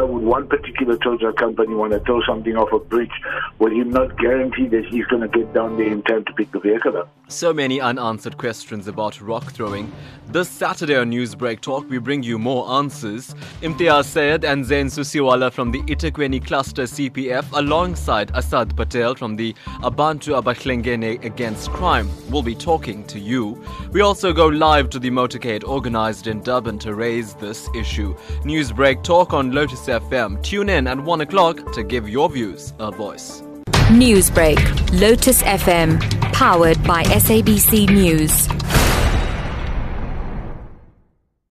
Why would one particular tow company want to tow something off a bridge with him not guaranteed that he's going to get down there in time to pick the vehicle up? So many unanswered questions about rock throwing. This Saturday on Newsbreak Talk, we bring you more answers. Imtiaz Sayed and Zain Susiwala from the eThekwini Cluster CPF, alongside Asad Patel from the Abantu Abahlengene Against Crime, will be talking to you. We also go live to the motorcade organized in Durban to raise this issue. Newsbreak Talk on Lotus FM. Tune in at 1 o'clock to give your views a voice. Newsbreak, Lotus FM, powered by SABC News.